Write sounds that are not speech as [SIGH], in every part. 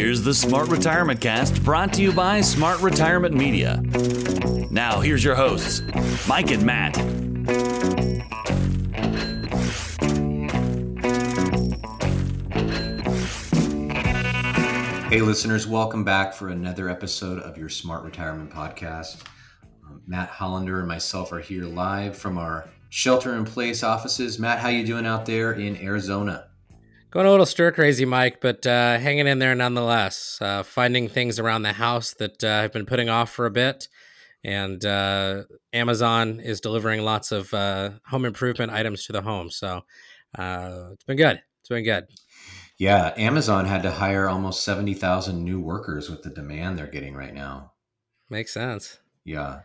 Here's the Smart Retirement Cast brought to you by Smart Retirement Media. Now, here's your hosts, Mike and Matt. Hey, listeners, welcome back for another episode of your Smart Retirement Podcast. Um, Matt Hollander and myself are here live from our shelter in place offices. Matt, how you doing out there in Arizona? Going a little stir crazy, Mike, but uh, hanging in there nonetheless. Uh, finding things around the house that uh, I've been putting off for a bit. And uh, Amazon is delivering lots of uh, home improvement items to the home. So uh, it's been good. It's been good. Yeah, Amazon had to hire almost 70,000 new workers with the demand they're getting right now. Makes sense. Yeah.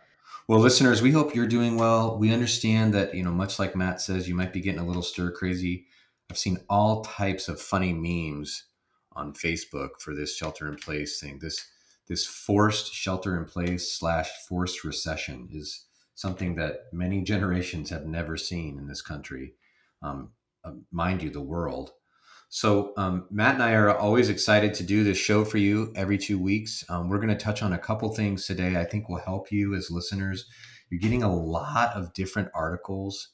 Well, listeners, we hope you're doing well. We understand that, you know, much like Matt says, you might be getting a little stir crazy I've seen all types of funny memes on Facebook for this shelter in place thing. This this forced shelter in place slash forced recession is something that many generations have never seen in this country. Um, uh, mind you, the world. So um, Matt and I are always excited to do this show for you every two weeks. Um, we're going to touch on a couple things today. I think will help you as listeners. You're getting a lot of different articles,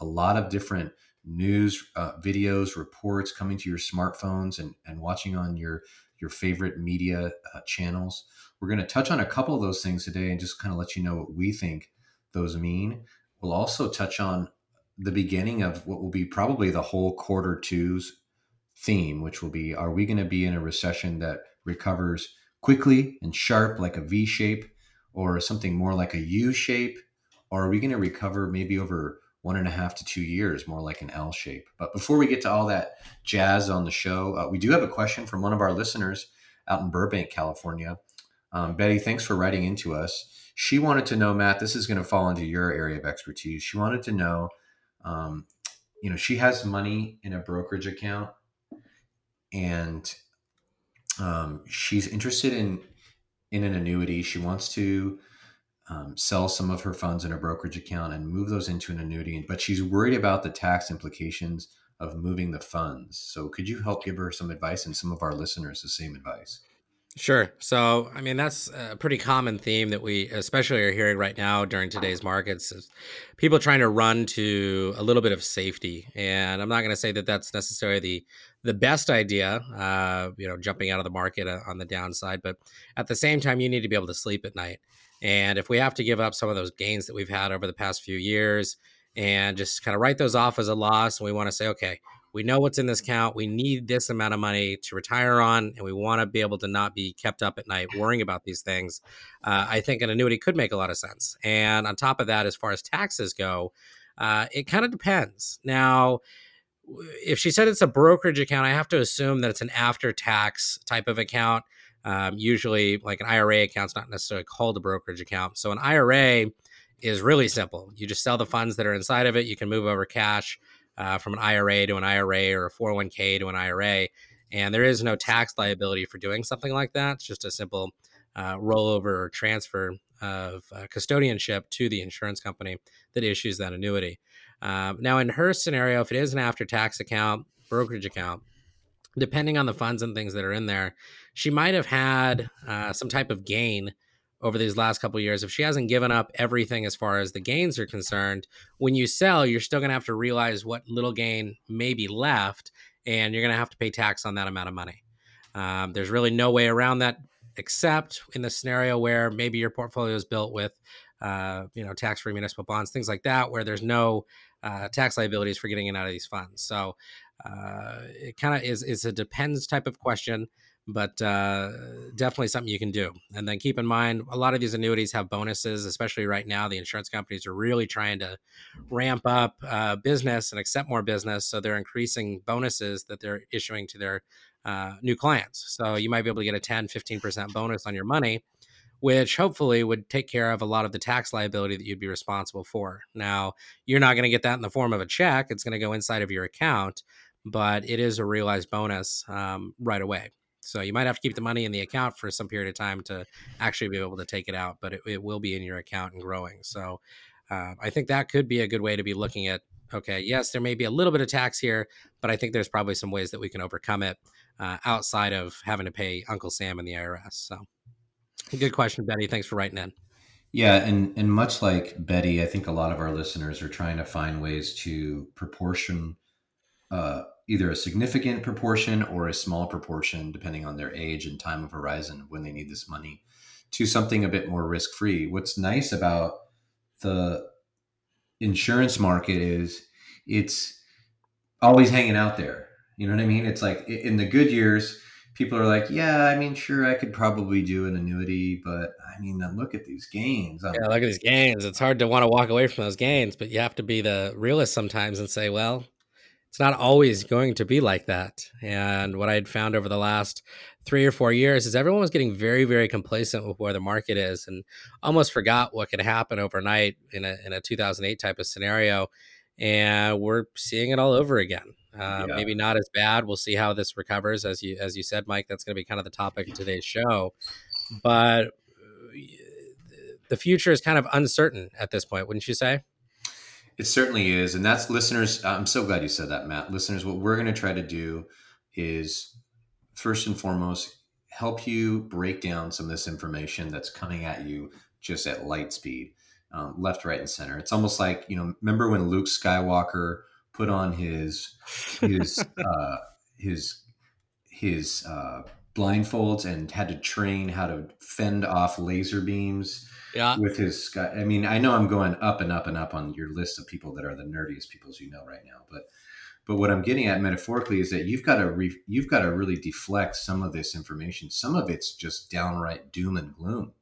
a lot of different news, uh, videos, reports coming to your smartphones and, and watching on your your favorite media uh, channels. We're going to touch on a couple of those things today and just kind of let you know what we think those mean. We'll also touch on the beginning of what will be probably the whole quarter two's theme, which will be Are we going to be in a recession that recovers quickly and sharp like a V shape or something more like a U shape? Or are we going to recover maybe over one and a half to two years, more like an L shape. But before we get to all that jazz on the show, uh, we do have a question from one of our listeners out in Burbank, California. Um, Betty, thanks for writing into us. She wanted to know, Matt, this is going to fall into your area of expertise. She wanted to know, um, you know, she has money in a brokerage account and um, she's interested in in an annuity. She wants to um, sell some of her funds in a brokerage account and move those into an annuity. But she's worried about the tax implications of moving the funds. So could you help give her some advice and some of our listeners the same advice? Sure. So, I mean, that's a pretty common theme that we especially are hearing right now during today's markets is people trying to run to a little bit of safety. And I'm not going to say that that's necessarily the the best idea, uh, you know, jumping out of the market uh, on the downside, but at the same time you need to be able to sleep at night. And if we have to give up some of those gains that we've had over the past few years and just kind of write those off as a loss, and we want to say, okay, we know what's in this account. We need this amount of money to retire on, and we want to be able to not be kept up at night worrying about these things. Uh, I think an annuity could make a lot of sense. And on top of that, as far as taxes go, uh, it kind of depends. Now, if she said it's a brokerage account, I have to assume that it's an after tax type of account. Um, usually, like an IRA account's not necessarily called a brokerage account. So an IRA is really simple. You just sell the funds that are inside of it. You can move over cash uh, from an IRA to an IRA or a 401k to an IRA, and there is no tax liability for doing something like that. It's just a simple uh, rollover or transfer of uh, custodianship to the insurance company that issues that annuity. Uh, now, in her scenario, if it is an after tax account, brokerage account, depending on the funds and things that are in there, she might have had uh, some type of gain over these last couple years. If she hasn't given up everything as far as the gains are concerned, when you sell, you're still going to have to realize what little gain may be left, and you're going to have to pay tax on that amount of money. Um, there's really no way around that, except in the scenario where maybe your portfolio is built with, uh, you know, tax-free municipal bonds, things like that, where there's no uh, tax liabilities for getting in out of these funds. So uh, it kind of is is a depends type of question but uh, definitely something you can do. And then keep in mind, a lot of these annuities have bonuses, especially right now. The insurance companies are really trying to ramp up uh, business and accept more business. So they're increasing bonuses that they're issuing to their uh, new clients. So you might be able to get a 10, 15% bonus on your money, which hopefully would take care of a lot of the tax liability that you'd be responsible for. Now, you're not going to get that in the form of a check, it's going to go inside of your account. But it is a realized bonus um, right away. So you might have to keep the money in the account for some period of time to actually be able to take it out, but it, it will be in your account and growing. So uh, I think that could be a good way to be looking at. Okay, yes, there may be a little bit of tax here, but I think there's probably some ways that we can overcome it uh, outside of having to pay Uncle Sam and the IRS. So, good question, Betty. Thanks for writing in. Yeah, and and much like Betty, I think a lot of our listeners are trying to find ways to proportion uh, either a significant proportion or a small proportion, depending on their age and time of horizon when they need this money, to something a bit more risk free. What's nice about the insurance market is it's always hanging out there. You know what I mean? It's like in the good years, people are like, yeah, I mean, sure, I could probably do an annuity, but I mean, look at these gains. I'm- yeah, look at these gains. It's hard to want to walk away from those gains, but you have to be the realist sometimes and say, well, it's not always going to be like that. And what I had found over the last three or four years is everyone was getting very, very complacent with where the market is and almost forgot what could happen overnight in a, in a 2008 type of scenario. And we're seeing it all over again. Uh, yeah. Maybe not as bad. We'll see how this recovers, as you as you said, Mike. That's going to be kind of the topic of today's show. But uh, the future is kind of uncertain at this point, wouldn't you say? It certainly is, and that's listeners. I'm so glad you said that, Matt. Listeners, what we're going to try to do is first and foremost help you break down some of this information that's coming at you just at light speed, um, left, right, and center. It's almost like you know, remember when Luke Skywalker put on his his [LAUGHS] uh, his his uh, blindfolds and had to train how to fend off laser beams yeah. with his sky. I mean, I know I'm going up and up and up on your list of people that are the nerdiest people as you know right now, but but what I'm getting at metaphorically is that you've got to re, you've got to really deflect some of this information. Some of it's just downright doom and gloom.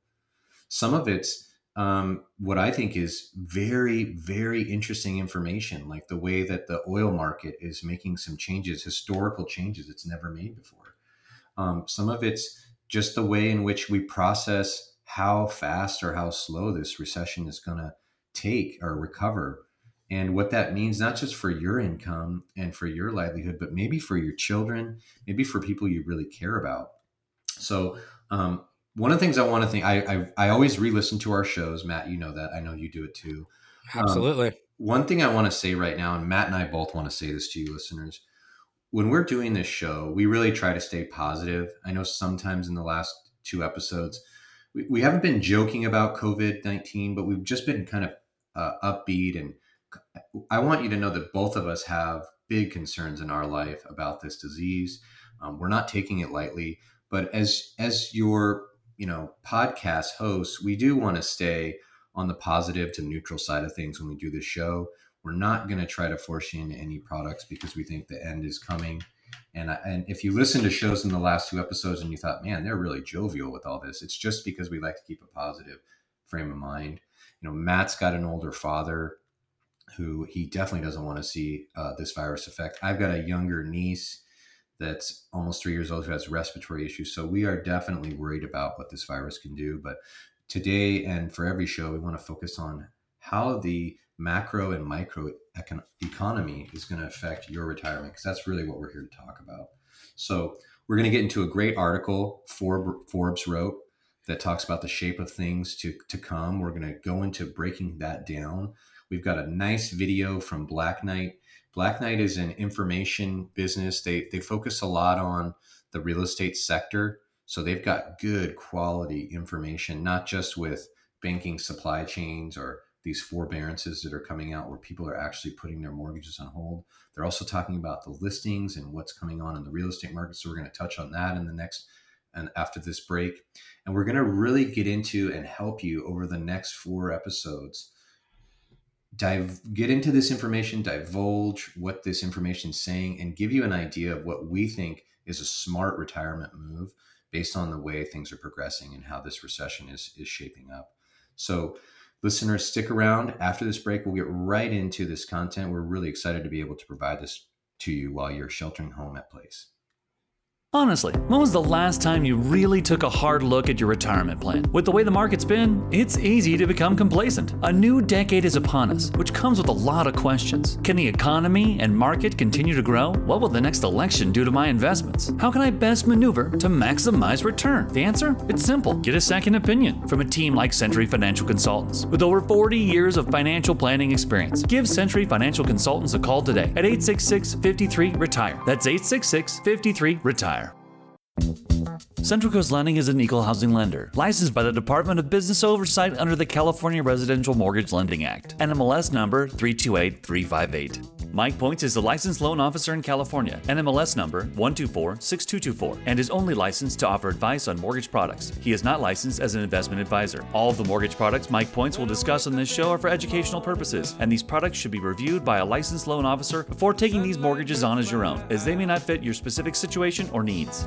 Some of it's um, what I think is very, very interesting information, like the way that the oil market is making some changes, historical changes it's never made before. Um, some of it's just the way in which we process how fast or how slow this recession is going to take or recover. And what that means, not just for your income and for your livelihood, but maybe for your children, maybe for people you really care about. So, um, one of the things I want to think, I, I, I always re-listen to our shows, Matt. You know that. I know you do it too. Um, Absolutely. Um, one thing I want to say right now, and Matt and I both want to say this to you, listeners. When we're doing this show, we really try to stay positive. I know sometimes in the last two episodes, we, we haven't been joking about COVID nineteen, but we've just been kind of uh, upbeat. And I want you to know that both of us have big concerns in our life about this disease. Um, we're not taking it lightly, but as as your you know podcast hosts we do want to stay on the positive to neutral side of things when we do this show we're not going to try to force you into any products because we think the end is coming and and if you listen to shows in the last two episodes and you thought man they're really jovial with all this it's just because we like to keep a positive frame of mind you know matt's got an older father who he definitely doesn't want to see uh, this virus affect i've got a younger niece that's almost three years old who has respiratory issues. So we are definitely worried about what this virus can do. But today and for every show, we want to focus on how the macro and micro econ- economy is going to affect your retirement because that's really what we're here to talk about. So we're going to get into a great article Forbes wrote that talks about the shape of things to, to come. We're going to go into breaking that down. We've got a nice video from Black Knight Black Knight is an information business. They they focus a lot on the real estate sector, so they've got good quality information, not just with banking supply chains or these forbearances that are coming out where people are actually putting their mortgages on hold. They're also talking about the listings and what's coming on in the real estate market. So we're going to touch on that in the next and after this break. And we're going to really get into and help you over the next four episodes dive get into this information divulge what this information is saying and give you an idea of what we think is a smart retirement move based on the way things are progressing and how this recession is is shaping up so listeners stick around. After this break we'll get right into this content. We're really excited to be able to provide this to you while you're sheltering home at place Honestly, when was the last time you really took a hard look at your retirement plan? With the way the market's been, it's easy to become complacent. A new decade is upon us, which comes with a lot of questions. Can the economy and market continue to grow? What will the next election do to my investments? How can I best maneuver to maximize return? The answer? It's simple. Get a second opinion from a team like Century Financial Consultants. With over 40 years of financial planning experience, give Century Financial Consultants a call today at 866 53 Retire. That's 866 53 Retire. Central Coast Lending is an equal housing lender, licensed by the Department of Business Oversight under the California Residential Mortgage Lending Act, NMLS number 328358. Mike Points is a licensed loan officer in California, NMLS number 1246224, and is only licensed to offer advice on mortgage products. He is not licensed as an investment advisor. All of the mortgage products Mike Points will discuss on this show are for educational purposes, and these products should be reviewed by a licensed loan officer before taking these mortgages on as your own, as they may not fit your specific situation or needs.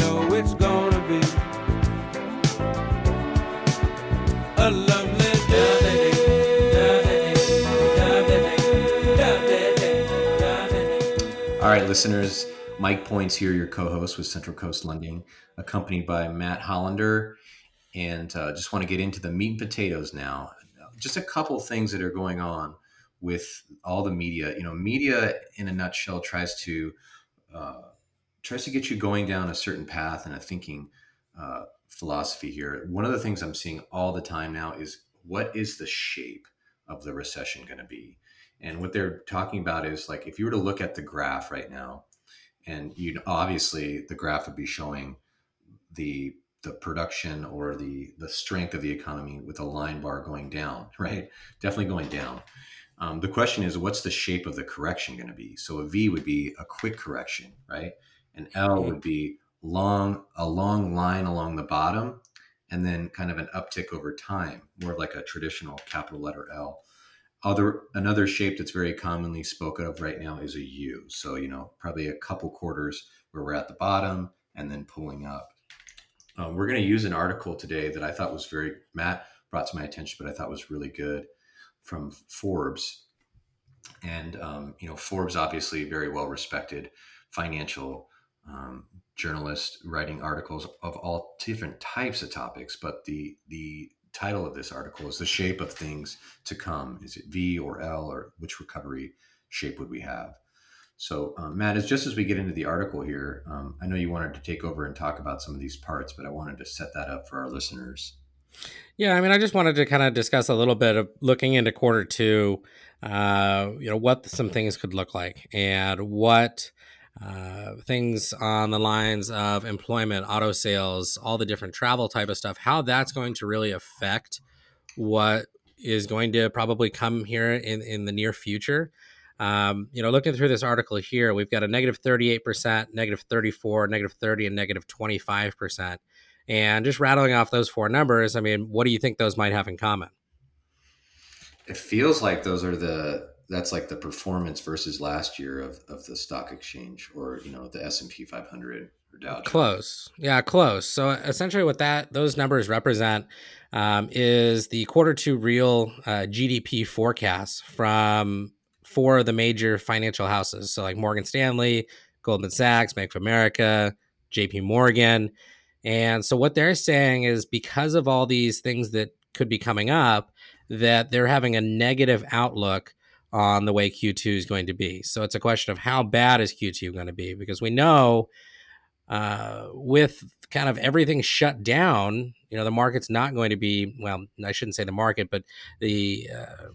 right, listeners. Mike Points here, your co-host with Central Coast Lending, accompanied by Matt Hollander, and uh, just want to get into the meat and potatoes now. Just a couple things that are going on with all the media. You know, media in a nutshell tries to uh, tries to get you going down a certain path and a thinking uh, philosophy here. One of the things I'm seeing all the time now is what is the shape of the recession going to be? And what they're talking about is like if you were to look at the graph right now and you'd obviously the graph would be showing the the production or the the strength of the economy with a line bar going down [LAUGHS] right? Definitely going down. Um, the question is what's the shape of the correction going to be? So a v would be a quick correction right? And l would be long a long line along the bottom and then kind of an uptick over time more like a traditional capital letter l other another shape that's very commonly spoken of right now is a U. So you know probably a couple quarters where we're at the bottom and then pulling up. Um, we're going to use an article today that I thought was very Matt brought to my attention, but I thought was really good from Forbes. And um, you know Forbes obviously very well respected financial um, journalist writing articles of all different types of topics, but the the title of this article is the shape of things to come. Is it V or L or which recovery shape would we have? So, um, Matt, is just as we get into the article here, um, I know you wanted to take over and talk about some of these parts, but I wanted to set that up for our listeners. Yeah, I mean, I just wanted to kind of discuss a little bit of looking into quarter two, uh, you know, what some things could look like and what uh, things on the lines of employment, auto sales, all the different travel type of stuff, how that's going to really affect what is going to probably come here in, in the near future. Um, you know, looking through this article here, we've got a negative 38%, negative 34, negative 30, and negative 25%. And just rattling off those four numbers, I mean, what do you think those might have in common? It feels like those are the that's like the performance versus last year of, of the stock exchange or you know the S&P 500 or Dow. Close. Yeah, close. So essentially what that those numbers represent um, is the quarter two real uh, GDP forecast from four of the major financial houses. So like Morgan Stanley, Goldman Sachs, Bank of America, JP Morgan. And so what they're saying is because of all these things that could be coming up, that they're having a negative outlook on the way Q2 is going to be. So it's a question of how bad is Q2 going to be? Because we know uh, with kind of everything shut down, you know, the market's not going to be, well, I shouldn't say the market, but the, uh,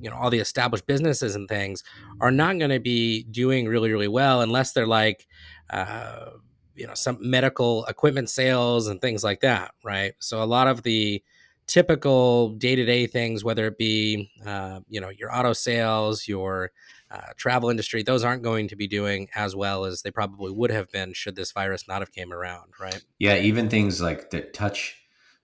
you know, all the established businesses and things are not going to be doing really, really well unless they're like, uh, you know, some medical equipment sales and things like that, right? So a lot of the, typical day-to-day things whether it be uh, you know your auto sales your uh, travel industry those aren't going to be doing as well as they probably would have been should this virus not have came around right? Yeah even things like that touch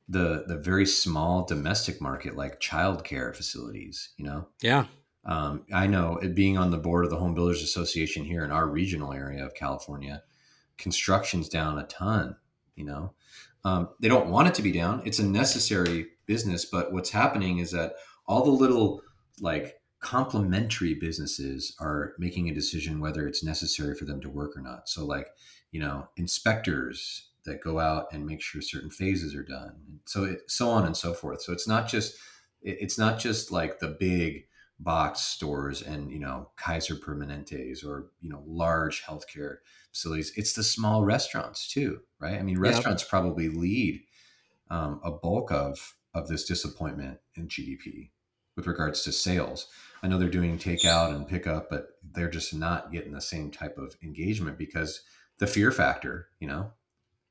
the the very small domestic market like childcare facilities you know? Yeah. Um, i know it being on the board of the home builders association here in our regional area of california construction's down a ton you know? Um, they don't want it to be down. It's a necessary business. But what's happening is that all the little like complementary businesses are making a decision whether it's necessary for them to work or not. So like, you know, inspectors that go out and make sure certain phases are done. So it, so on and so forth. So it's not just it, it's not just like the big box stores and you know Kaiser Permanentes or you know large healthcare facilities. It's the small restaurants too, right? I mean, restaurants yep. probably lead um, a bulk of of this disappointment in GDP with regards to sales. I know they're doing takeout and pickup, but they're just not getting the same type of engagement because the fear factor, you know,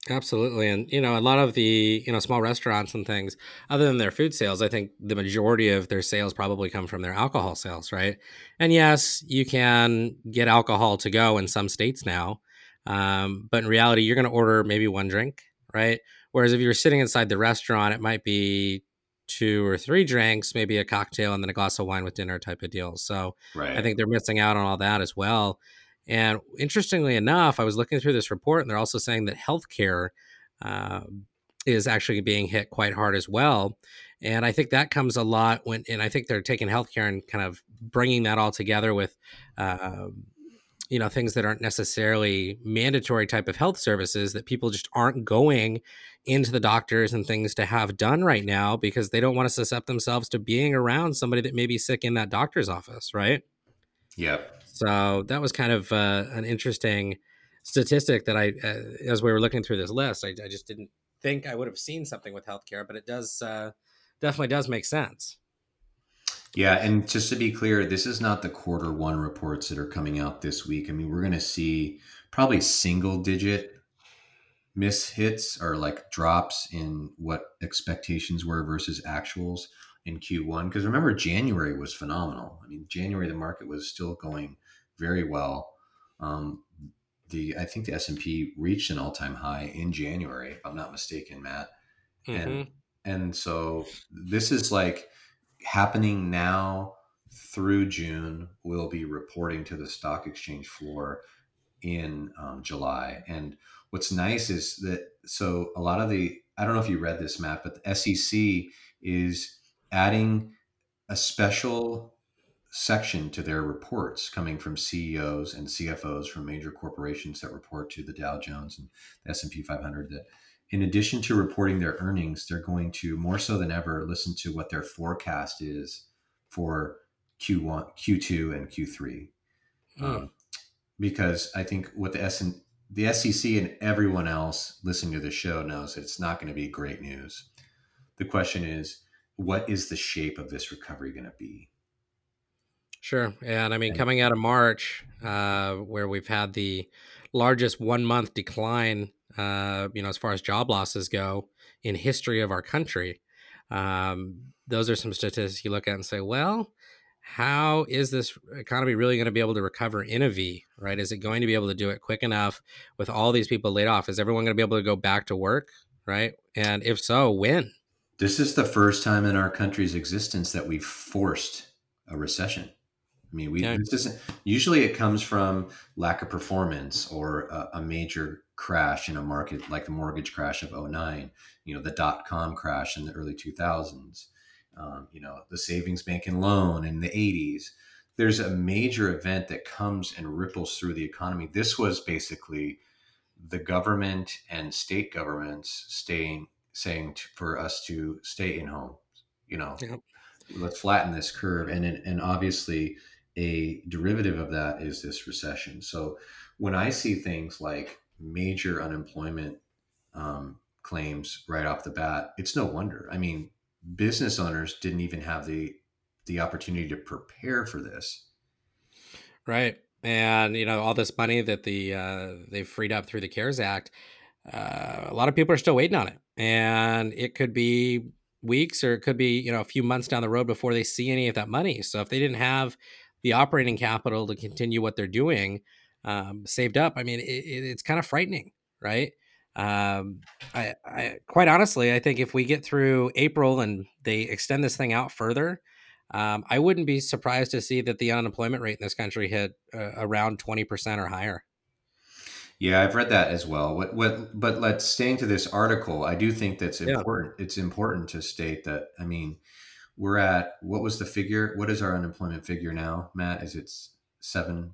Absolutely. And, you know, a lot of the, you know, small restaurants and things, other than their food sales, I think the majority of their sales probably come from their alcohol sales, right? And yes, you can get alcohol to go in some states now. Um, but in reality, you're going to order maybe one drink, right? Whereas if you're sitting inside the restaurant, it might be two or three drinks, maybe a cocktail and then a glass of wine with dinner type of deal. So right. I think they're missing out on all that as well. And interestingly enough, I was looking through this report, and they're also saying that healthcare uh, is actually being hit quite hard as well. And I think that comes a lot when, and I think they're taking healthcare and kind of bringing that all together with, uh, you know, things that aren't necessarily mandatory type of health services that people just aren't going into the doctors and things to have done right now because they don't want to suscept themselves to being around somebody that may be sick in that doctor's office, right? Yep. So that was kind of uh, an interesting statistic that I, uh, as we were looking through this list, I, I, just didn't think I would have seen something with healthcare, but it does uh, definitely does make sense. Yeah, and just to be clear, this is not the quarter one reports that are coming out this week. I mean, we're going to see probably single digit miss hits or like drops in what expectations were versus actuals in Q1. Because remember, January was phenomenal. I mean, January the market was still going very well. Um, the I think the S and P reached an all time high in January, if I'm not mistaken, Matt. Mm-hmm. And and so this is like happening now through June. We'll be reporting to the stock exchange floor in um, July. And what's nice is that so a lot of the I don't know if you read this, Matt, but the SEC is adding a special section to their reports coming from CEOs and CFOs from major corporations that report to the Dow Jones and the S&P 500 that in addition to reporting their earnings they're going to more so than ever listen to what their forecast is for Q1 Q2 and Q3 hmm. um, because I think what the S and the SEC and everyone else listening to the show knows it's not going to be great news. The question is, what is the shape of this recovery going to be? Sure. And I mean, coming out of March, uh, where we've had the largest one month decline, uh, you know, as far as job losses go in history of our country, um, those are some statistics you look at and say, well, how is this economy really going to be able to recover in a V, right? Is it going to be able to do it quick enough with all these people laid off? Is everyone going to be able to go back to work, right? And if so, when? This is the first time in our country's existence that we've forced a recession. I mean, we yeah. this isn't usually it comes from lack of performance or a, a, major crash in a market like the mortgage crash of 09, you know, the dot com crash in the early 2000s, um, you know, the savings bank and loan in the 80s. There's a major event that comes and ripples through the economy. This was basically the government and state governments staying saying for us to stay in home. You know, yep. let's flatten this curve, and and obviously a derivative of that is this recession. So when I see things like major unemployment um, claims right off the bat, it's no wonder. I mean, business owners didn't even have the the opportunity to prepare for this. Right, and you know all this money that the uh, they've freed up through the CARES Act. Uh, a lot of people are still waiting on it, and it could be weeks or it could be you know a few months down the road before they see any of that money. So if they didn't have the operating capital to continue what they're doing um, saved up, I mean, it, it's kind of frightening, right? Um, I, I, quite honestly, I think if we get through April and they extend this thing out further, um, I wouldn't be surprised to see that the unemployment rate in this country hit uh, around twenty percent or higher. Yeah, I've read that as well. What, what, but let's staying to this article. I do think that's important. Yeah. It's important to state that. I mean, we're at what was the figure? What is our unemployment figure now, Matt? Is it seven?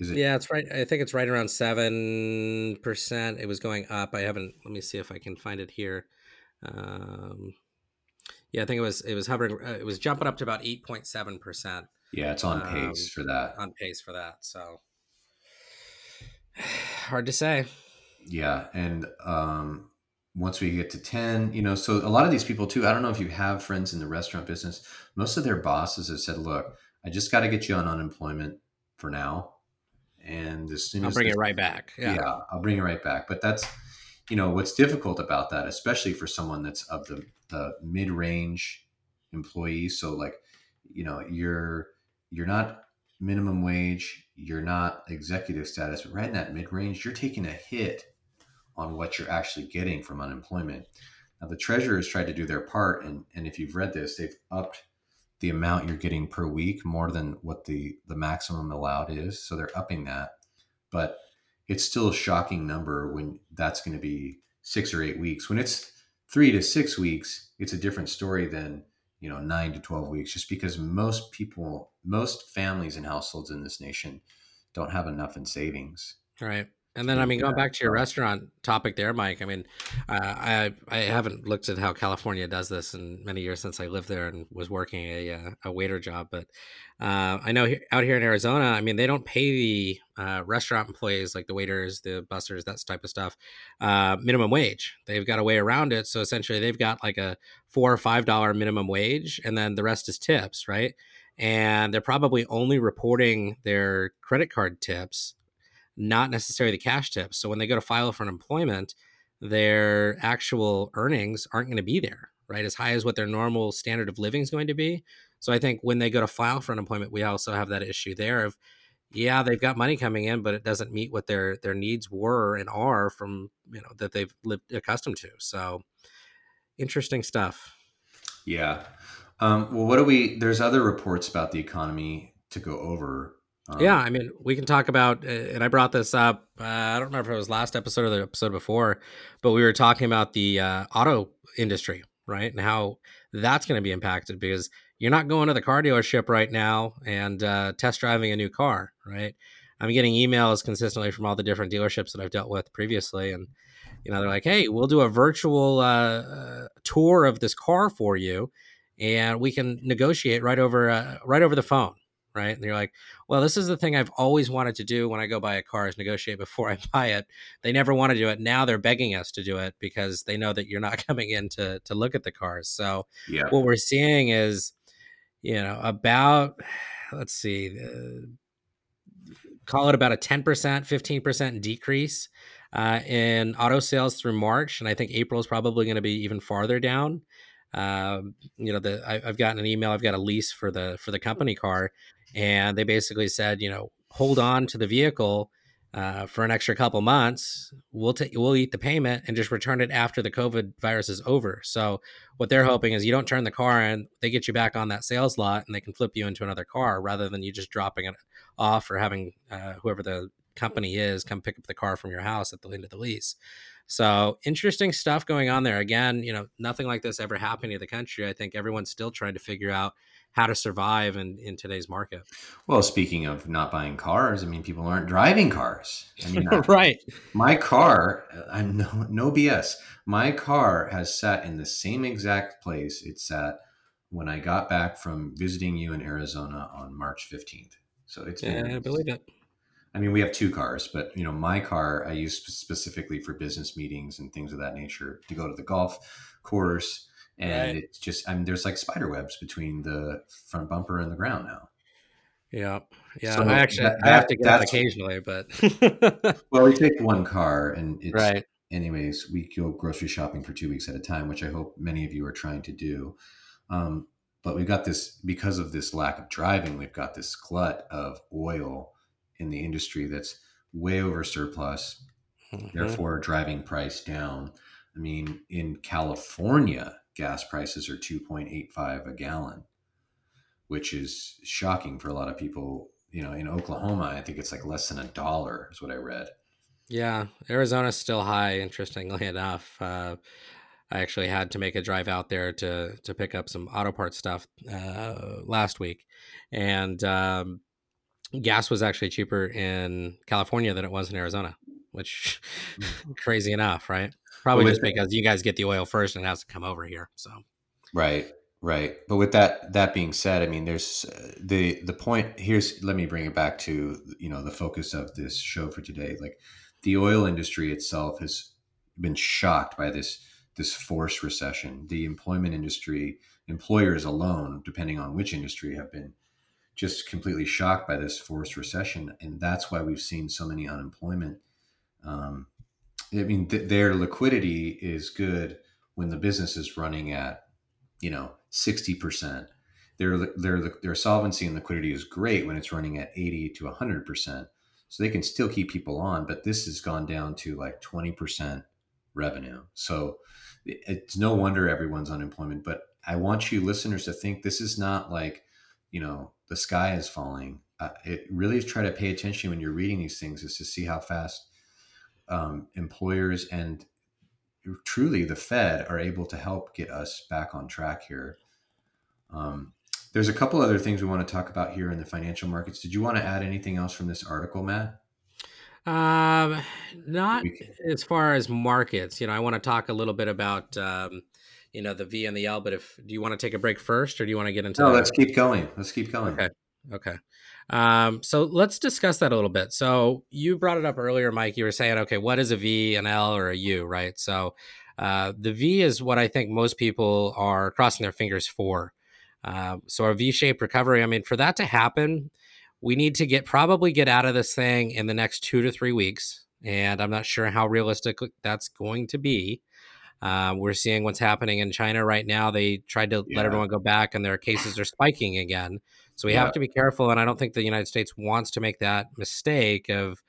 Is it? Yeah, it's right. I think it's right around seven percent. It was going up. I haven't. Let me see if I can find it here. Um, Yeah, I think it was it was hovering. Uh, it was jumping up to about eight point seven percent. Yeah, it's on Um, pace for that. On pace for that. So [SIGHS] hard to say. Yeah, and um, once we get to ten, you know, so a lot of these people too. I don't know if you have friends in the restaurant business. Most of their bosses have said, "Look, I just got to get you on unemployment for now, and as soon I'll as bring this- it right back. yeah. Yeah. I'll bring it right back. But that's, you know, what's difficult about that, especially for someone that's of the, the mid range employee. So like, you know, you're, you're not minimum wage, you're not executive status, but right in that mid range, you're taking a hit on what you're actually getting from unemployment. Now the treasurers tried to do their part. And, and if you've read this, they've upped the amount you're getting per week more than what the, the maximum allowed is. So they're upping that. But it's still a shocking number when that's going to be six or eight weeks. When it's three to six weeks, it's a different story than you know nine to twelve weeks. Just because most people, most families and households in this nation don't have enough in savings. Right. And then, I mean, going back to your restaurant topic there, Mike. I mean, uh, I I haven't looked at how California does this in many years since I lived there and was working a uh, a waiter job. But uh, I know out here in Arizona, I mean, they don't pay the uh, restaurant employees like the waiters, the busters, that type of stuff, uh, minimum wage. They've got a way around it. So essentially, they've got like a four or five dollar minimum wage, and then the rest is tips, right? And they're probably only reporting their credit card tips not necessarily the cash tips. So when they go to file for unemployment, their actual earnings aren't going to be there, right? As high as what their normal standard of living is going to be. So I think when they go to file for unemployment, we also have that issue there of, yeah, they've got money coming in, but it doesn't meet what their their needs were and are from you know that they've lived accustomed to. So interesting stuff. Yeah. Um, well, what do we? There's other reports about the economy to go over. Um, yeah, I mean, we can talk about, uh, and I brought this up. Uh, I don't remember if it was last episode or the episode before, but we were talking about the uh, auto industry, right, and how that's going to be impacted because you're not going to the car dealership right now and uh, test driving a new car, right? I'm getting emails consistently from all the different dealerships that I've dealt with previously, and you know they're like, "Hey, we'll do a virtual uh, uh, tour of this car for you, and we can negotiate right over uh, right over the phone." Right. And you're like, well, this is the thing I've always wanted to do when I go buy a car is negotiate before I [LAUGHS] buy it. They never want to do it. Now they're begging us to do it because they know that you're not [LAUGHS] coming in to, to look at the cars. So Yeah. what we're seeing is, you know, about, [SIGHS] let's see, uh, call it about a 10%, 15% decrease uh, in auto sales through March. And I think April is probably going to be even farther down. Um, you know, the I, I've gotten an email. I've got a lease for the for the company car, and they basically said, you know, hold on to the vehicle uh, for an extra couple months. We'll take we'll eat the payment and just return it after the COVID virus is over. So what they're hoping is you don't turn the car in, they get you back on that sales lot, and they can flip you into another car rather than you just dropping it off or having uh, whoever the company is come pick up the car from your house at the end of the lease. So interesting stuff going on there. Again, you know, nothing like this ever happening to the country. I think everyone's still trying to figure out how to survive in, in today's market. Well, speaking of not buying cars, I mean, people aren't driving cars. I mean, [LAUGHS] I- right. my car, uh, I'm no, no BS. My car has sat in the same exact place it sat when I got back from visiting you in Arizona on March 15th. So it's been, Yeah, I believe it. I mean, we have two cars, but you know, my car I use specifically for business meetings and things of that nature to go to the golf course. And Right. it's just, I mean, there's like spider webs between the front bumper and the ground now. Yeah. Yeah. So I actually that- I have to get out occasionally, but [LAUGHS] Well, we take one car, and it's right. anyways, we go grocery shopping for two weeks at a time, which I hope many of you are trying to do. Um, but we've got this because of this lack of driving, we've got this glut of oil in the industry that's way over surplus, Mhm. therefore driving price down. I mean, in California, gas prices are 2.85 a gallon, which is shocking for a lot of people. You know, in Oklahoma, I think it's like less than a dollar, is what I read. Yeah, Arizona's still high. Interestingly [LAUGHS] enough, uh, I actually had to make a drive out there to to pick up some auto parts stuff uh, last week, and um, gas was actually cheaper in California than it was in Arizona, which [LAUGHS] crazy enough, right? Probably just because you guys get the oil first and it has to come over here. So Right. Right. But with that that being said, I mean, there's uh, the the point. Here's let me bring it back to you know the focus of this show for today. Like the oil industry itself has been shocked by this this forced recession. The employment industry, employers alone, depending on which industry, have been just completely shocked by this forced recession, and that's why we've seen so many unemployment. Um, I mean, th- their liquidity is good when the business is running at you know 60%. Their, their, their solvency and liquidity is great when it's running at 80 to 100%. So they can still keep people on, but this has gone down to like 20% revenue. So it's no wonder everyone's unemployment. But I want you listeners to think this is not like, you know, the sky is falling. Uh, it really is try to pay attention when you're reading these things is to see how fast um, employers and truly the Fed are able to help get us back on track here. Um, there's a couple other things we want to talk about here in the financial markets. Did you want to add anything else from this article, Matt? Um, not as far as markets. You know, I want to talk a little bit about um, you know the V and the L. But if do you want to take a break first, or do you want to get into? No, that? let's keep going. Let's keep going. Okay. Okay. Um, so let's discuss that a little bit. So you brought it up earlier, Mike. You were saying, okay, what is a V, an L, or a U, right? So uh, the V is what I think most people are crossing their fingers for. Uh, so a V-shaped recovery. I mean, for that to happen, we need to get probably get out of this thing in the next two to three weeks, and I'm not sure how realistic that's going to be. Uh, we're seeing what's happening in China right now. They tried to yeah. let everyone go back, and their cases are spiking again. So we yeah. have to be careful, and I don't think the United States wants to make that mistake of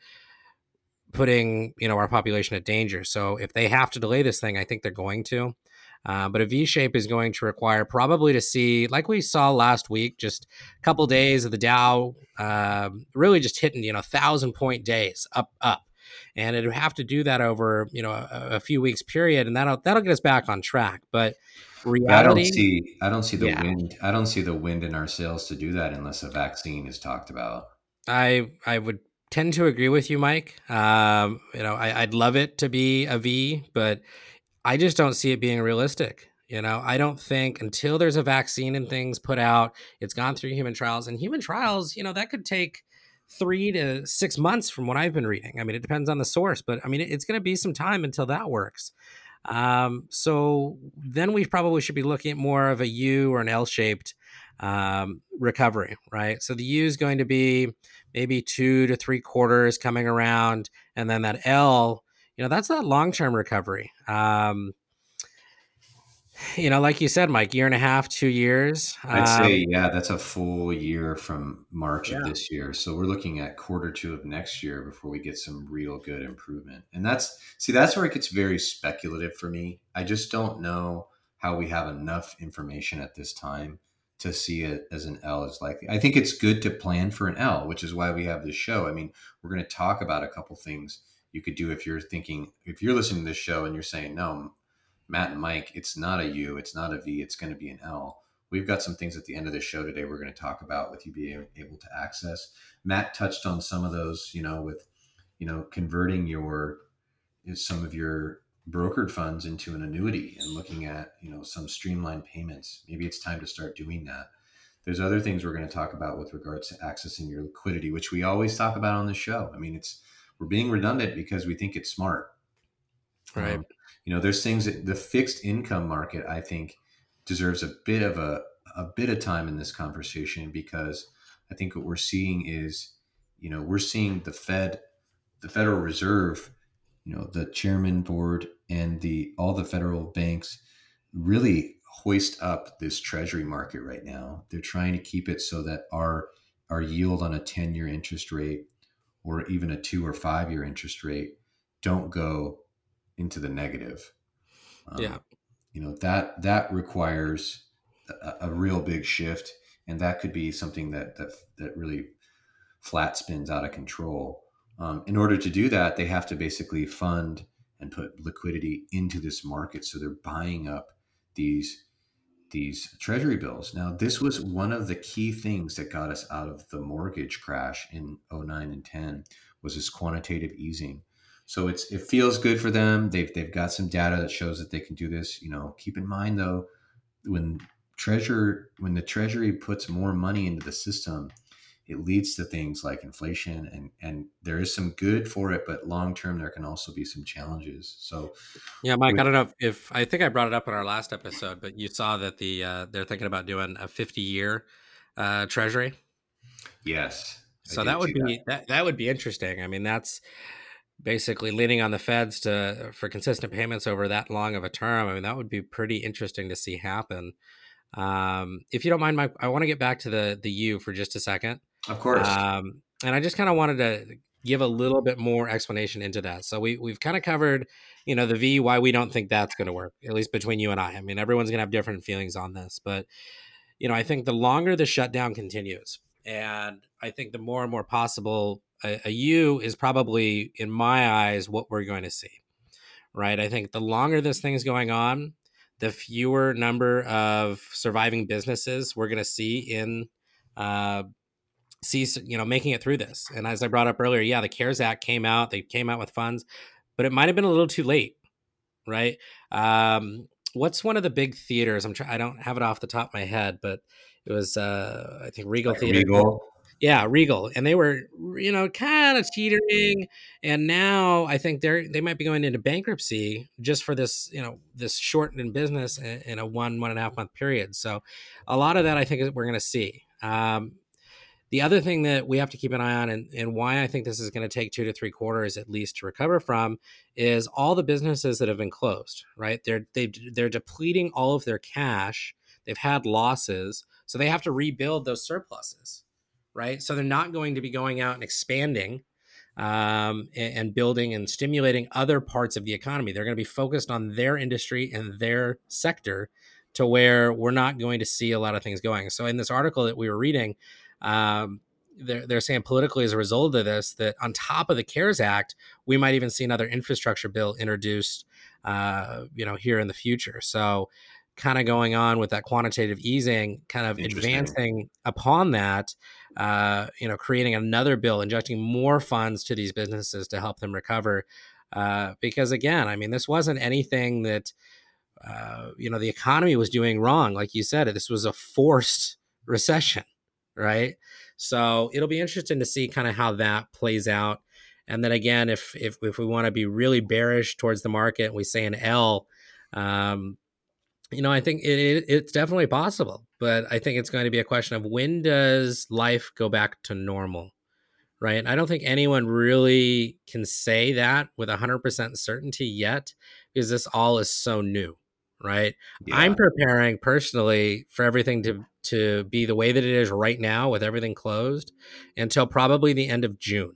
putting you know our population at danger. So if they have to delay this thing, I think they're going to. Uh, but a V shape is going to require probably to see, like we saw last week, just a couple days of the Dow uh, really just hitting you know thousand point days up up, and it would have to do that over you know a, a few weeks period, and that'll that'll get us back on track. But reality. I don't see. I don't see the yeah. wind. I don't see the wind in our sails to do that unless a vaccine is talked about. I I would tend to agree with you, Mike. Um, you know, I, I'd love it to be a V, but I just don't see it being realistic. You know, I don't think until there's a vaccine and things put out, it's gone through human trials, and human trials, you know, that could take three to six months from what I've been reading. I mean, it depends on the source, but I mean, it's going to be some time until that works. Um, so then we probably should be looking at more of a U or an L shaped um, recovery, right? So the U is going to be maybe two to three quarters coming around, and then that L, you know, that's that long term recovery. Um, you know, like you said, Mike, year and a half, two years. I'd um, say, yeah, that's a full year from March yeah. of this year. So we're looking at quarter two of next year before we get some real good improvement. And that's, see, that's where it gets very speculative for me. I just don't know how we have enough information at this time to see it as an L is likely. I think it's good to plan for an L, which is why we have this show. I mean, we're going to talk about a couple things you could do if you're thinking, if you're listening to this show and you're saying, no, Matt and Mike, it's not a U, it's not a V, it's going to be an L. We've got some things at the end of the show today we're going to talk about with you being able to access. Matt touched on some of those, you know, with, you know, converting your, some of your brokered funds into an annuity and looking at, you know, some streamlined payments. Maybe it's time to start doing that. There's other things we're going to talk about with regards to accessing your liquidity, which we always talk about on the show. I mean, it's, we're being redundant because we think it's smart. Right. Um, you know, there's things that the fixed income market, I think, deserves a bit of a, a bit of time in this conversation because I think what we're seeing is, you know, we're seeing the Fed, the Federal Reserve, you know, the chairman board and the all the federal banks really hoist up this treasury market right now. They're trying to keep it so that our our yield on a 10-year interest rate or even a 2 or 5 year interest rate don't go into the negative. Um, yeah. You know, that that requires a, a, real big shift and that could be something that that that really flat spins out of control. Um, in order to do that, they have to basically fund and put liquidity into this market. So they're buying up these these treasury bills. Now, this was one of the key things that got us out of the mortgage crash in 09 and 10 was this quantitative easing. So it's it feels good for them. They've they've got some data that shows that they can do this. You know, keep in mind though, when treasure when the treasury puts more money into the system it leads to things like inflation and and there is some good for it but long term there can also be some challenges so yeah mike i don't know if, if, i think i brought it up in our last episode but you saw that the uh, they're thinking about doing a 50 year uh, treasury yes so that would be that. that that would be interesting i mean that's basically leaning on the feds to for consistent payments over that long of a term i mean that would be pretty interesting to see happen um, if you don't mind mike i want to get back to the the u for just a second of course. Um, and I just kind of wanted to give a little bit more explanation into that. So we we've kind of covered, you know, the V why we don't think that's going to work, at least between you and I. I mean, everyone's going to have different feelings on this, but you know, I think the longer the shutdown continues, and I think the more and more possible a, a U is probably, in my eyes, what we're going to see. Right. I think the longer this thing's going on, the fewer number of surviving businesses we're going to see in uh, see you know making it through this and as i brought up earlier yeah the cares act came out they came out with funds but it might have been a little too late right um what's one of the big theaters i'm trying i don't have it off the top of my head but it was uh i think regal like theater regal yeah regal and they were you know kind of teetering and now i think they're they might be going into bankruptcy just for this you know this shortened business in, in a one one and a half month period so a lot of that i think we're going to see um, the other thing that we have to keep an eye on, and, and why I think this is going to take two to three quarters at least to recover from, is all the businesses that have been closed. Right, they're they they're depleting all of their cash. They've had losses, so they have to rebuild those surpluses. Right, so they're not going to be going out and expanding um, and, and, building and stimulating other parts of the economy. They're going to be focused on their industry and their sector to where we're not going to see a lot of things going. So, in this article that we were reading, um, they're, they're saying politically as a result of this that on top of the cares act we might even see another infrastructure bill introduced uh, you know here in the future so kind of going on with that quantitative easing kind of advancing upon that uh, you know creating another bill injecting more funds to these businesses to help them recover uh, because again i mean this wasn't anything that uh, you know the economy was doing wrong like you said this was a forced [LAUGHS] recession right? So it'll be interesting to see kind of how that plays out. And then again, if if if we want to be really bearish towards the market, we say an L. Um, you know, I think it, it, it's definitely possible, but I think it's going to be a question of when does life go back to normal, right? I don't think anyone really can say that with 100% certainty yet because this all is so new right? Yeah. I'm preparing personally for everything to to be the way that it is right now with everything closed until probably the end of June.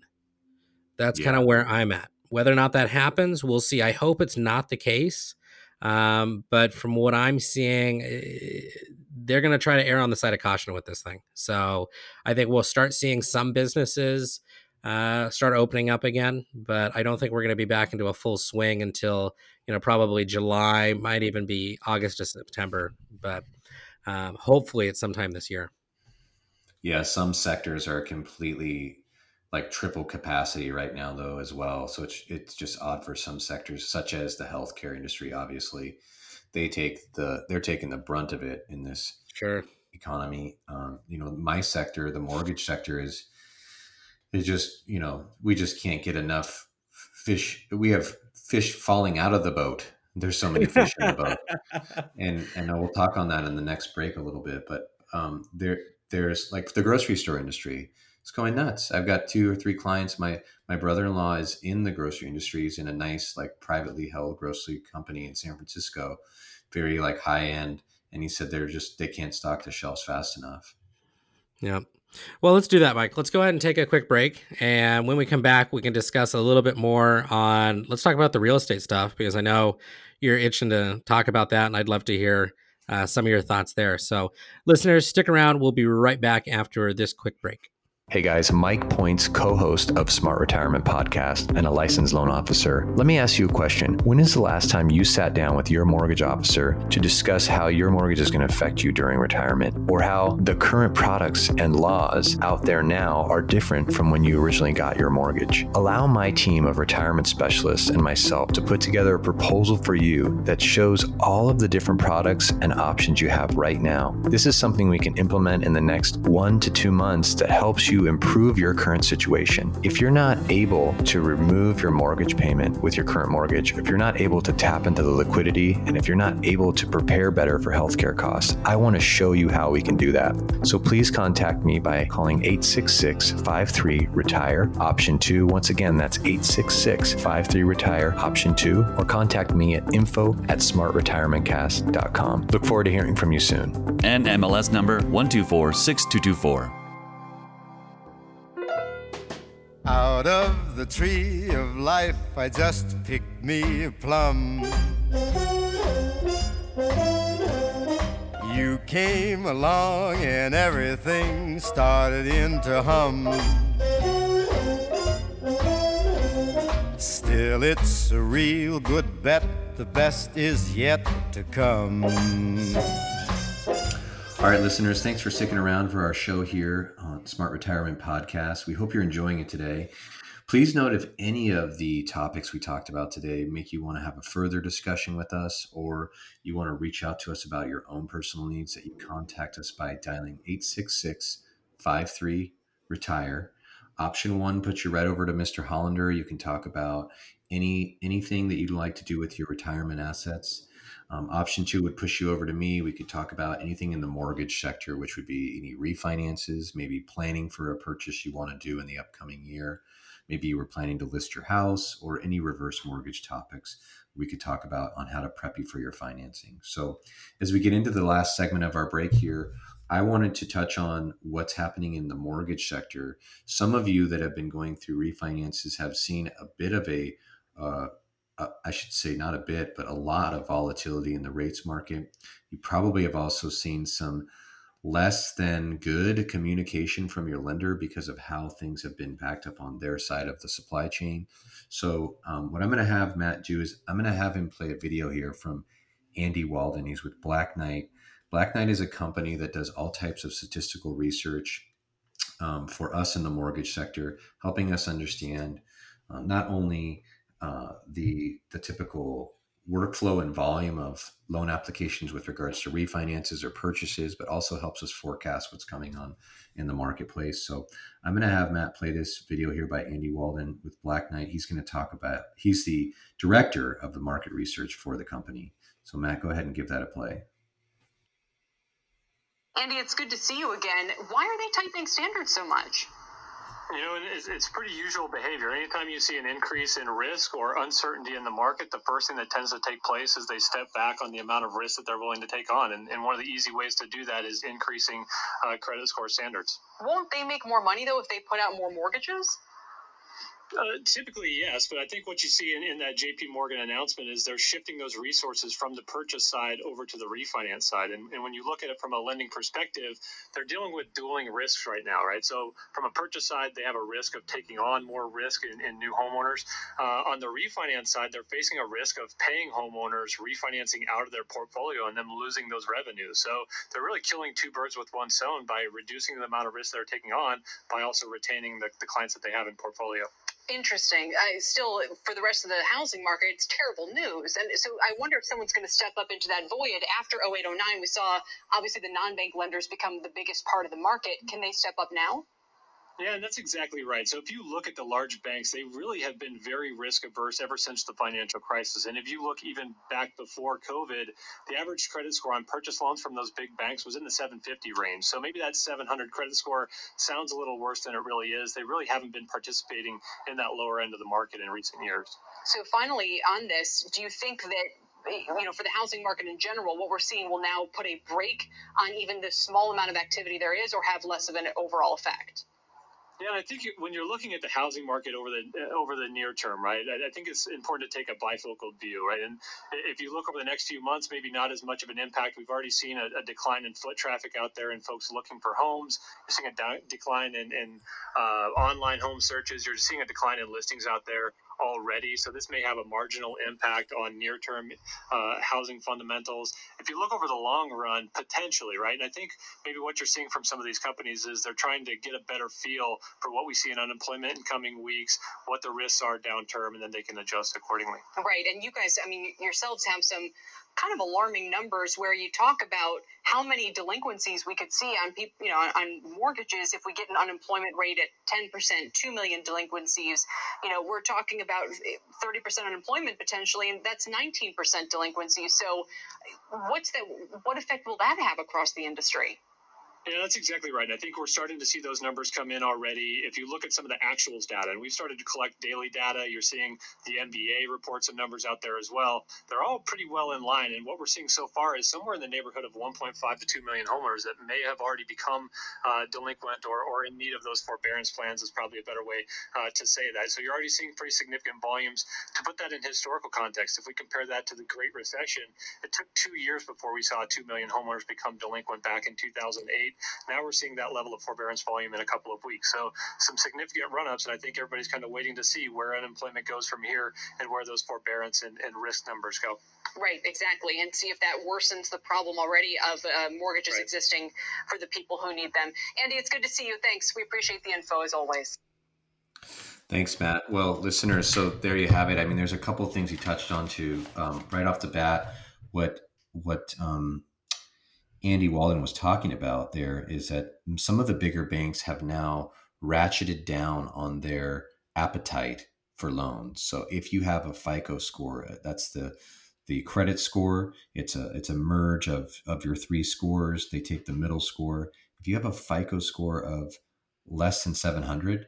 That's yeah. kind of where I'm at. Whether or not that happens, we'll see. I hope it's not the case. Um, but from what I'm seeing, eh, they're going to try to err on the side of caution with this thing. So I think we'll start seeing some businesses uh, start opening up again, but I don't think we're going to be back into a full swing until you know probably July, might even be August to September, but um, hopefully it's sometime this year. Yeah, some sectors are completely like triple capacity right now though as well. So it's it's just odd for some sectors such as the healthcare industry obviously. They take the they're taking the brunt of it in this sure. economy. Um, you know my sector the mortgage sector is is just you know we just can't get enough fish. We have fish falling out of the boat. There's so many fish in the boat. And and we'll talk on that in the next break a little bit but um, there there's like the grocery store industry it's going nuts i've got two or three clients my my brother-in-law is in the grocery industry he's in a nice like privately held grocery company in san francisco very like high end and he said they're just they can't stock the shelves fast enough yeah well, let's do that, Mike. Let's go ahead and take a quick break. And when we come back, we can discuss a little bit more on, let's talk about the real estate stuff because I know you're itching to talk about that. And I'd love to hear uh, some of your thoughts there. So, listeners, stick around. We'll be right back after this quick break. Hey guys, Mike Points, co host of Smart Retirement Podcast and a licensed loan officer. Let me ask you a question. When is the last time you sat down with your mortgage officer to discuss how your mortgage is going to affect you during retirement or how the current products and laws out there now are different from when you originally got your mortgage? Allow my team of retirement specialists and myself to put together a proposal for you that shows all of the different products and options you have right now. This is something we can implement in the next one to two months that helps you improve your current situation. If you're not able to remove your mortgage payment with your current mortgage, if you're not able to tap into the liquidity, and if you're not able to prepare better for healthcare costs, I want to show you how we can do that. So please contact me by calling 866 53 Retire, option 2. Once again, that's 866 53 Retire, option 2, or contact me at info at smartretirementcast.com. Look forward to hearing from you soon. And MLS number 1246224. Out of the tree of life, I just picked me a plum. You came along and everything started into hum. Still, it's a real good bet. The best is yet to come. All right, listeners, thanks for sticking around for our show here on Smart Retirement Podcast. We hope you're enjoying it today. Please note if any of the topics we talked about today make you want to have a further discussion with us or you want to reach out to us about your own personal needs, that you contact us by dialing 866 53 Retire. Option one puts you right over to Mr. Hollander. You can talk about any anything that you'd like to do with your retirement assets. Um, option two would push you over to me. We could talk about anything in the mortgage sector, which would be any refinances, maybe planning for a purchase you want to do in the upcoming year. Maybe you were planning to list your house or any reverse mortgage topics we could talk about on how to prep you for your financing. So, as we get into the last segment of our break here, I wanted to touch on what's happening in the mortgage sector. Some of you that have been going through refinances have seen a bit of a uh, uh, I should say not a bit, but a lot of volatility in the rates market. You probably have also seen some less than good communication from your lender because of how things have been backed up on their side of the supply chain. So, um, what I'm going to have Matt do is I'm going to have him play a video here from Andy Walden. He's with Black Knight. Black Knight is a company that does all types of statistical research um, for us in the mortgage sector, helping us understand uh, not only uh, the the typical workflow and volume of loan applications with regards to refinances or purchases, but also helps us forecast what's coming on in the marketplace. So I'm going to have Matt play this video here by Andy Walden with Black Knight. He's going to talk about, he's the director of the market research for the company. So Matt, go ahead and give that a play. Andy, it's good to see you again. Why are they tightening standards so much? You know, it's, it's pretty usual behavior. Anytime you see an increase in risk or uncertainty in the market, the first thing that tends to take place is they step back on the amount of risk that they're willing to take on. And, and one of the easy ways to do that is increasing uh, credit score standards. Won't they make more money, though, if they put out more mortgages? Uh, typically, yes, but I think what you see in, in that JP Morgan announcement is they're shifting those resources from the purchase side over to the refinance side. And, and, when you look at it from a lending perspective, they're dealing with dueling risks right now, right? So, from a purchase side, they have a risk of taking on more risk in, in new homeowners. Uh, on the refinance side, they're facing a risk of paying homeowners refinancing out of their portfolio and them losing those revenues. So, they're really killing two birds with one stone by reducing the amount of risk they're taking on by also retaining the, the clients that they have in portfolio interesting. I still, for the rest of the housing market, it's terrible news. And so I wonder if someone's going to step up into that void. After 0809, we saw obviously the non bank lenders become the biggest part of the market. Can they step up now? Yeah, and that's exactly right. So if you look at the large banks, they really have been very risk averse ever since the financial crisis. And if you look even back before COVID, the average credit score on purchase loans from those big banks was in the 750 range. So maybe that 700 credit score sounds a little worse than it really is. They really haven't been participating in that lower end of the market in recent years. So finally, on this, do you think that you know, for the housing market in general, what we're seeing will now put a break on even the small amount of activity there is or have less of an overall effect? Yeah, I think when you're looking at the housing market over the over the near term, right? I, I, think it's important to take a bifocal view, right? And if you look over the next few months, maybe not as much of an impact. We've already seen a, a decline in foot traffic out there and folks looking for homes. You're seeing a de- decline in, in uh, online home searches. You're seeing a decline in listings out there already. So this may have a marginal impact on near term uh, housing fundamentals. If you look over the long run, potentially, right? And I think maybe what you're seeing from some of these companies is they're trying to get a better feel for what we see in unemployment in coming weeks, what the risks are down term, and then they can adjust accordingly. Right. And you guys, I mean, yourselves have some kind of alarming numbers where you talk about how many delinquencies we could see on people, you know, on, mortgages if we get an unemployment rate at 10%, 2 million delinquencies. You know, we're talking about 30% unemployment potentially, and that's 19% delinquency. So, what's that? What effect will that have across the industry? Yeah, that's exactly right. I think we're starting to see those numbers come in already. If you look at some of the actuals data, and we've started to collect daily data, you're seeing the MBA reports and numbers out there as well. They're all pretty well in line. And what we're seeing so far is somewhere in the neighborhood of 1.5 to 2 million homeowners that may have already become uh, delinquent or, or in need of those forbearance plans, is probably a better way uh, to say that. So you're already seeing pretty significant volumes. To put that in historical context, if we compare that to the Great Recession, it took two years before we saw 2 million homeowners become delinquent back in 2008. Now we're seeing that level of forbearance volume in a couple of weeks. So some significant run ups, and I think everybody's kind of waiting to see where unemployment goes from here and where those forbearance and, and risk numbers go. Right, exactly, and see if that worsens the problem already of uh, mortgages right. existing for the people who need them. Andy, it's good to see you. Thanks. We appreciate the info as always. Thanks, Matt. Well, listeners, so there you have it. I mean, there's a couple of things you touched on to um, right off the bat. What what um, Andy Walden was talking about there is that some of the bigger banks have now ratcheted down on their appetite for loans. So if you have a FICO score, uh, that's the the credit score. It's a it's a merge of of your three scores. They take the middle score. If you have a FICO score of less than 700,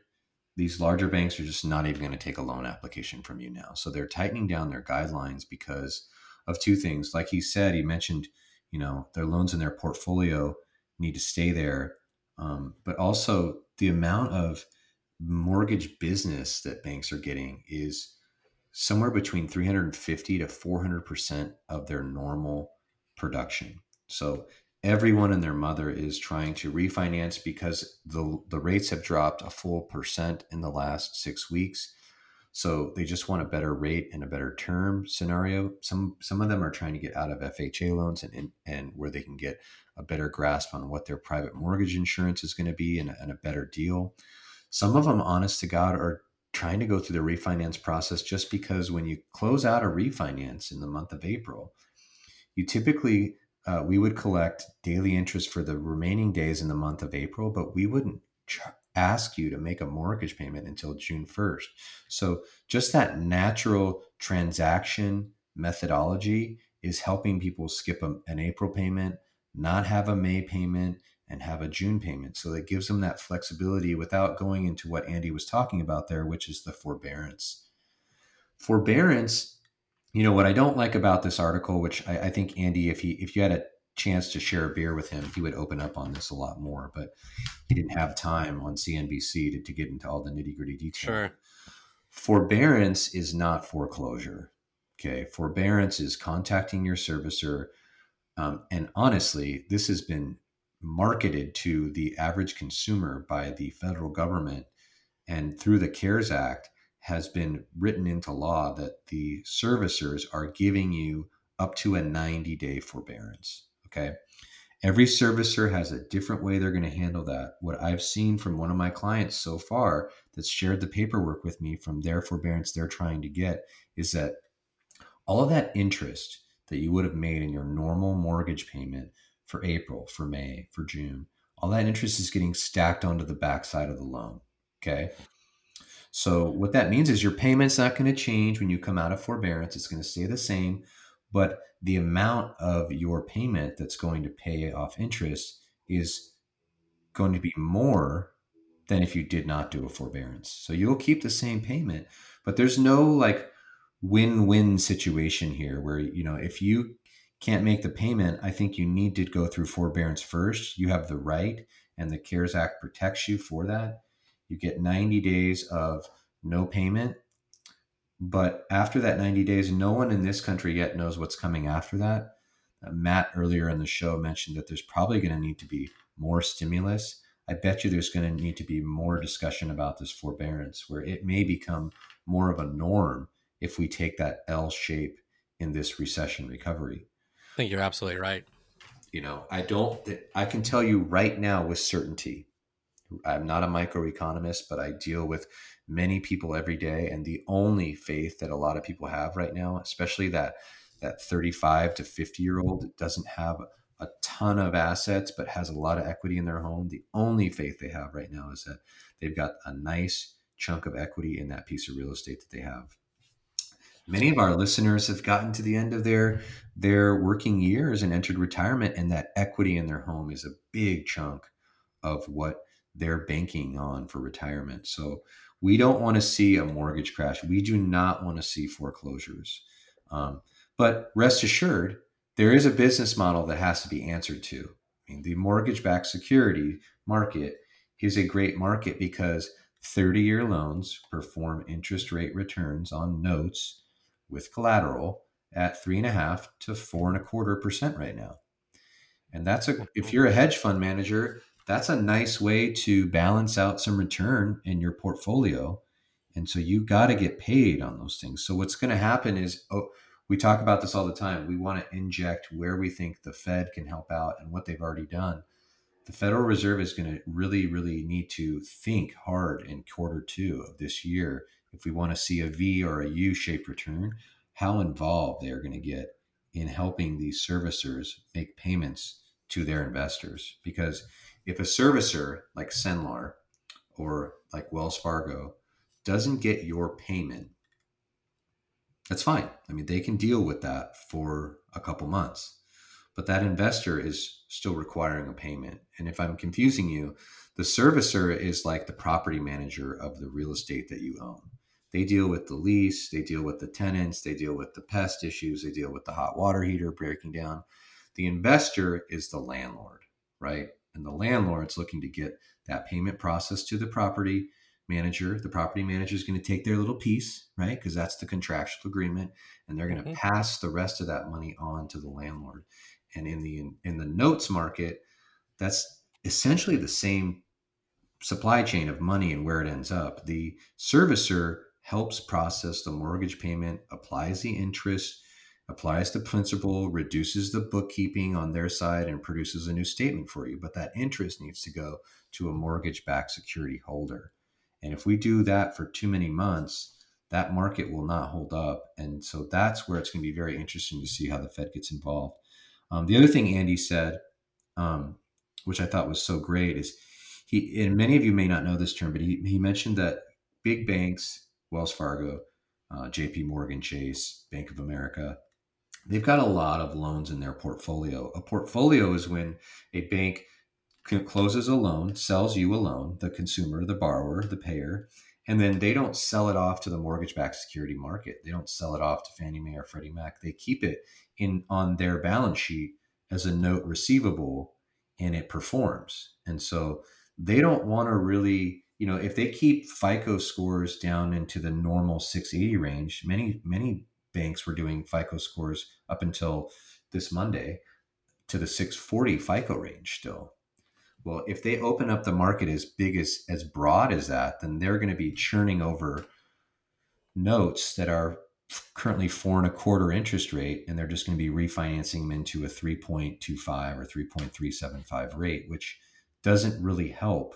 these larger banks are just not even going to take a loan application from you now. So they're tightening down their guidelines because of two things. Like he said, he mentioned you know their loans in their portfolio need to stay there. Um, but also the amount of mortgage business that banks are getting is somewhere between 350 to 400 percent of their normal production. So everyone and their mother is trying to refinance because the the rates have dropped a full percent in the last six weeks so they just want a better rate and a better term scenario. Some some of them are trying to get out of FHA loans and and, and where they can get a better grasp on what their private mortgage insurance is going to be and a, and a better deal. Some of them, honest to God, are trying to go through the refinance process just because when you close out a refinance in the month of April, you typically uh, we would collect daily interest for the remaining days in the month of April, but we wouldn't ask you to make a mortgage payment until June 1st. So just that natural transaction methodology is helping people skip a, an April payment, not have a May payment, and have a June payment. So that gives them that flexibility without going into what Andy was talking about there, which is the forbearance. Forbearance, you know, what I don't like about this article, which I, I think Andy, if he if you had a chance to share a beer with him, he would open up on this a lot more. But he didn't have time on CNBC to, to get into all the nitty gritty details. Sure. Forbearance is not foreclosure. Okay. Forbearance is contacting your servicer. Um, and honestly, this has been marketed to the average consumer by the federal government and through the CARES Act has been written into law that the servicers are giving you up to a 90 day forbearance. Okay. Every servicer has a different way they're going to handle that. What I've seen from one of my clients so far that's shared the paperwork with me from their forbearance they're trying to get is that all of that interest that you would have made in your normal mortgage payment for April, for May, for June, all that interest is getting stacked onto the backside of the loan. Okay. So what that means is your payment's not going to change when you come out of forbearance. It's going to stay the same, but the amount of your payment that's going to pay off interest is going to be more than if you did not do a forbearance. So you'll keep the same payment, but there's no like win-win situation here where you know if you can't make the payment, I think you need to go through forbearance first. You have the right and the CARES Act protects you for that. You get 90 days of no payment. But after that 90 days, no one in this country yet knows what's coming after that. Uh, Matt earlier in the show mentioned that there's probably going to need to be more stimulus. I bet you there's going to need to be more discussion about this forbearance, where it may become more of a norm if we take that L shape in this recession recovery. I think you're absolutely right. You know, I don't, I can tell you right now with certainty. I'm not a microeconomist, but I deal with many people every day. And the only faith that a lot of people have right now, especially that that 35 to 50 year old doesn't have a ton of assets but has a lot of equity in their home, the only faith they have right now is that they've got a nice chunk of equity in that piece of real estate that they have. Many of our listeners have gotten to the end of their their working years and entered retirement and that equity in their home is a big chunk of what they're banking on for retirement. So we don't want to see a mortgage crash. We do not want to see foreclosures. Um, but rest assured, there is a business model that has to be answered to. I mean, the mortgage backed security market is a great market because 30 year loans perform interest rate returns on notes with collateral at three and a half to four and a quarter percent right now. And that's a, if you're a hedge fund manager, that's a nice way to balance out some return in your portfolio. And so you got to get paid on those things. So what's going to happen is, oh, we talk about this all the time. We want to inject where we think the Fed can help out and what they've already done. The Federal Reserve is going to really, really need to think hard in quarter two of this year if we want to see a V or a U shaped return, how involved they are going to get in helping these servicers make payments to their investors. Because if a servicer like Cenlar or like Wells Fargo doesn't get your payment that's fine. I mean, they can deal with that for a couple months, but that investor is still requiring a payment. And if I'm confusing you, the servicer is like the property manager of the real estate that you own. They deal with the lease, they deal with the tenants, they deal with the pest issues, they deal with the hot water heater breaking down. The investor is the landlord, right? And the landlord's looking to get that payment process to the property manager, the property manager is going to take their little piece, right? Because that's the contractual agreement, and they're going to mm-hmm. pass the rest of that money on to the landlord. And in the in, in the notes market, that's essentially the same supply chain of money and where it ends up. The servicer helps process the mortgage payment, applies the interest, applies the principal, reduces the bookkeeping on their side, and produces a new statement for you. But that interest needs to go to a mortgage backed security holder. And if we do that for too many months, that market will not hold up. And so that's where it's going to be very interesting to see how the Fed gets involved. Um, the other thing Andy said, um, which I thought was so great, is he, and many of you may not know this term, but he, he mentioned that big banks, Wells Fargo, uh, JP Morgan Chase, Bank of America, they've got a lot of loans in their portfolio. A portfolio is when a bank closes a loan, sells you a loan, the consumer, the borrower, the payer, and then they don't sell it off to the mortgage-backed security market. They don't sell it off to Fannie Mae or Freddie Mac. They keep it in on their balance sheet as a note receivable, and it performs. And so they don't want to really, you know, if they keep FICO scores down into the normal 680 range, many many banks were doing FICO scores up until this Monday to the 640 FICO range still. Well, if they open up the market as big as as broad as that, then they're going to be churning over notes that are currently four and a quarter interest rate, and they're just going to be refinancing them into a 3.25 or 3.375 rate, which doesn't really help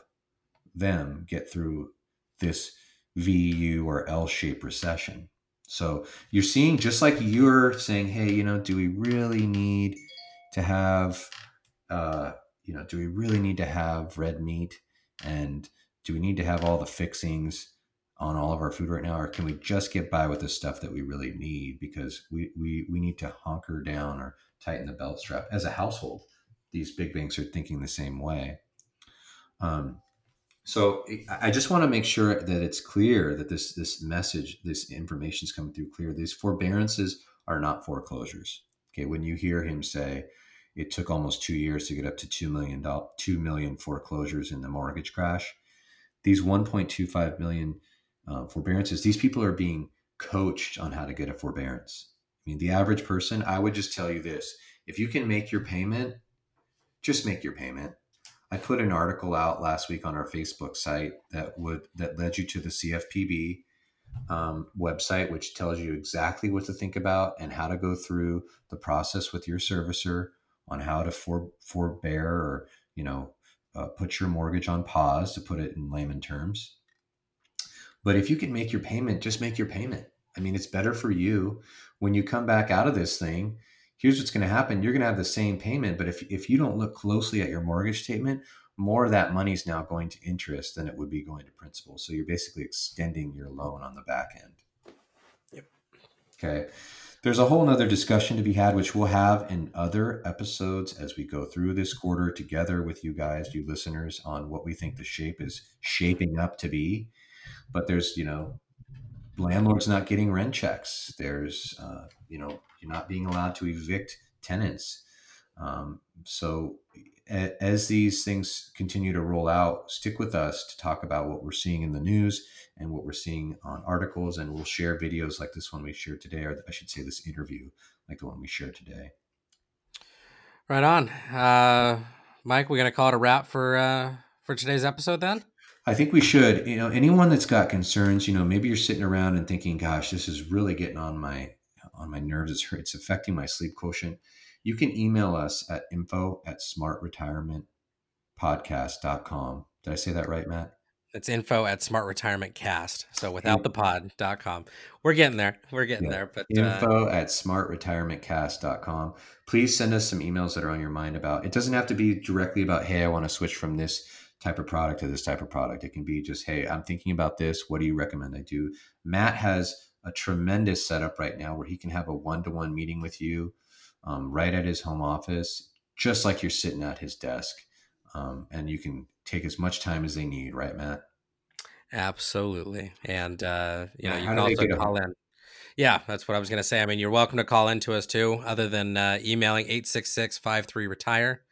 them get through this VU or L shaped recession. So you're seeing, just like you're saying, hey, you know, do we really need to have uh, you know, do we really need to have red meat? And do we need to have all the fixings on all of our food right now? Or can we just get by with the stuff that we really need? Because we, we, we need to hunker down or tighten the belt strap as a household. These big banks are thinking the same way. Um, so I just want to make sure that it's clear that this this message, this information is coming through clear. These forbearances are not foreclosures. Okay, when you hear him say, it took almost two years to get up to two million two million foreclosures in the mortgage crash. these 1.25 million uh, forbearances, these people are being coached on how to get a forbearance. I mean, the average person, I would just tell you this if you can make your payment, just make your payment. I put an article out last week on our Facebook site that would that led you to the CFPB um, website, which tells you exactly what to think about and how to go through the process with your servicer on how to for, forbear or you know uh, put your mortgage on pause to put it in layman terms. But if you can make your payment, just make your payment. I mean, it's better for you when you come back out of this thing. Here's what's going to happen. You're going to have the same payment, but if, if you don't look closely at your mortgage statement, more of that money is now going to interest than it would be going to principal. So you're basically extending your loan on the back end. Yep. Okay. There's a whole nother discussion to be had, which we'll have in other episodes as we go through this quarter together with you guys, you listeners, on what we think the shape is shaping up to be. But there's, you know, landlords not getting rent checks. There's, uh, you know, you're not being allowed to evict tenants. Um, so as these things continue to roll out, stick with us to talk about what we're seeing in the news and what we're seeing on articles. And we'll share videos like this one we shared today, or I should say, this interview like the one we shared today. Right on, uh, Mike. We're gonna call it a wrap for uh, for today's episode. Then I think we should. You know, anyone that's got concerns, you know, maybe you're sitting around and thinking, "Gosh, this is really getting on my on my nerves. It's it's affecting my sleep quotient." you can email us at info at smartretirementpodcast.com. Did I say that right, Matt? It's info at smartretirementcast. So without the pod.com. We're getting there. We're getting yeah. there. But info uh, at smartretirementcast.com. Please send us some emails that are on your mind about it doesn't have to be directly about, hey, I want to switch from this type of product to this type of product. It can be just, hey, I'm thinking about this. What do you recommend I do? Matt has a tremendous setup right now where he can have a one-to-one meeting with you um, right at his home office, just like you're sitting at his desk. Um, and you can take as much time as they need, right, Matt? Absolutely. And, uh, you know, you can also call in. Yeah, that's what I was going to say. I mean, you're welcome to call into us too, other than uh, emailing 866 53 retire.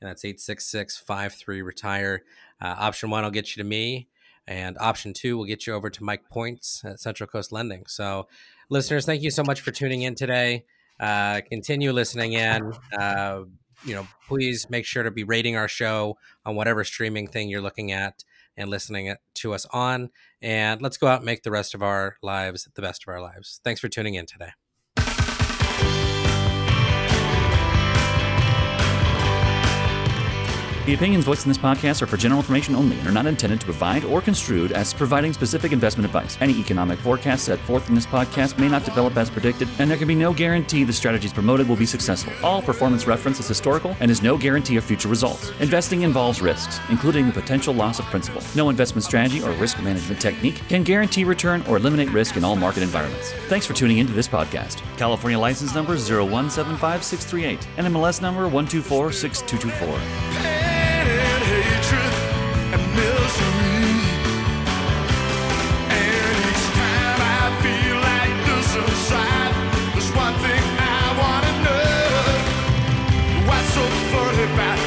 And that's 866 53 retire. Uh, option one will get you to me, and option two will get you over to Mike Points at Central Coast Lending. So, listeners, thank you so much for tuning in today. Uh, continue listening in. Uh, you know, please make sure to be rating our show on whatever streaming thing you're looking at and listening to us on. And let's go out and make the rest of our lives the best of our lives. Thanks for tuning in today. The opinions voiced in this podcast are for general information only and are not intended to provide or construed as providing specific investment advice. Any economic forecast set forth in this podcast may not develop as predicted, and there can be no guarantee the strategies promoted will be successful. All performance reference is historical and is no guarantee of future results. Investing involves risks, including the potential loss of principal. No investment strategy or risk management technique can guarantee return or eliminate risk in all market environments. Thanks for tuning into this podcast. California license number 0175638, NMLS number 1246224. goodbye.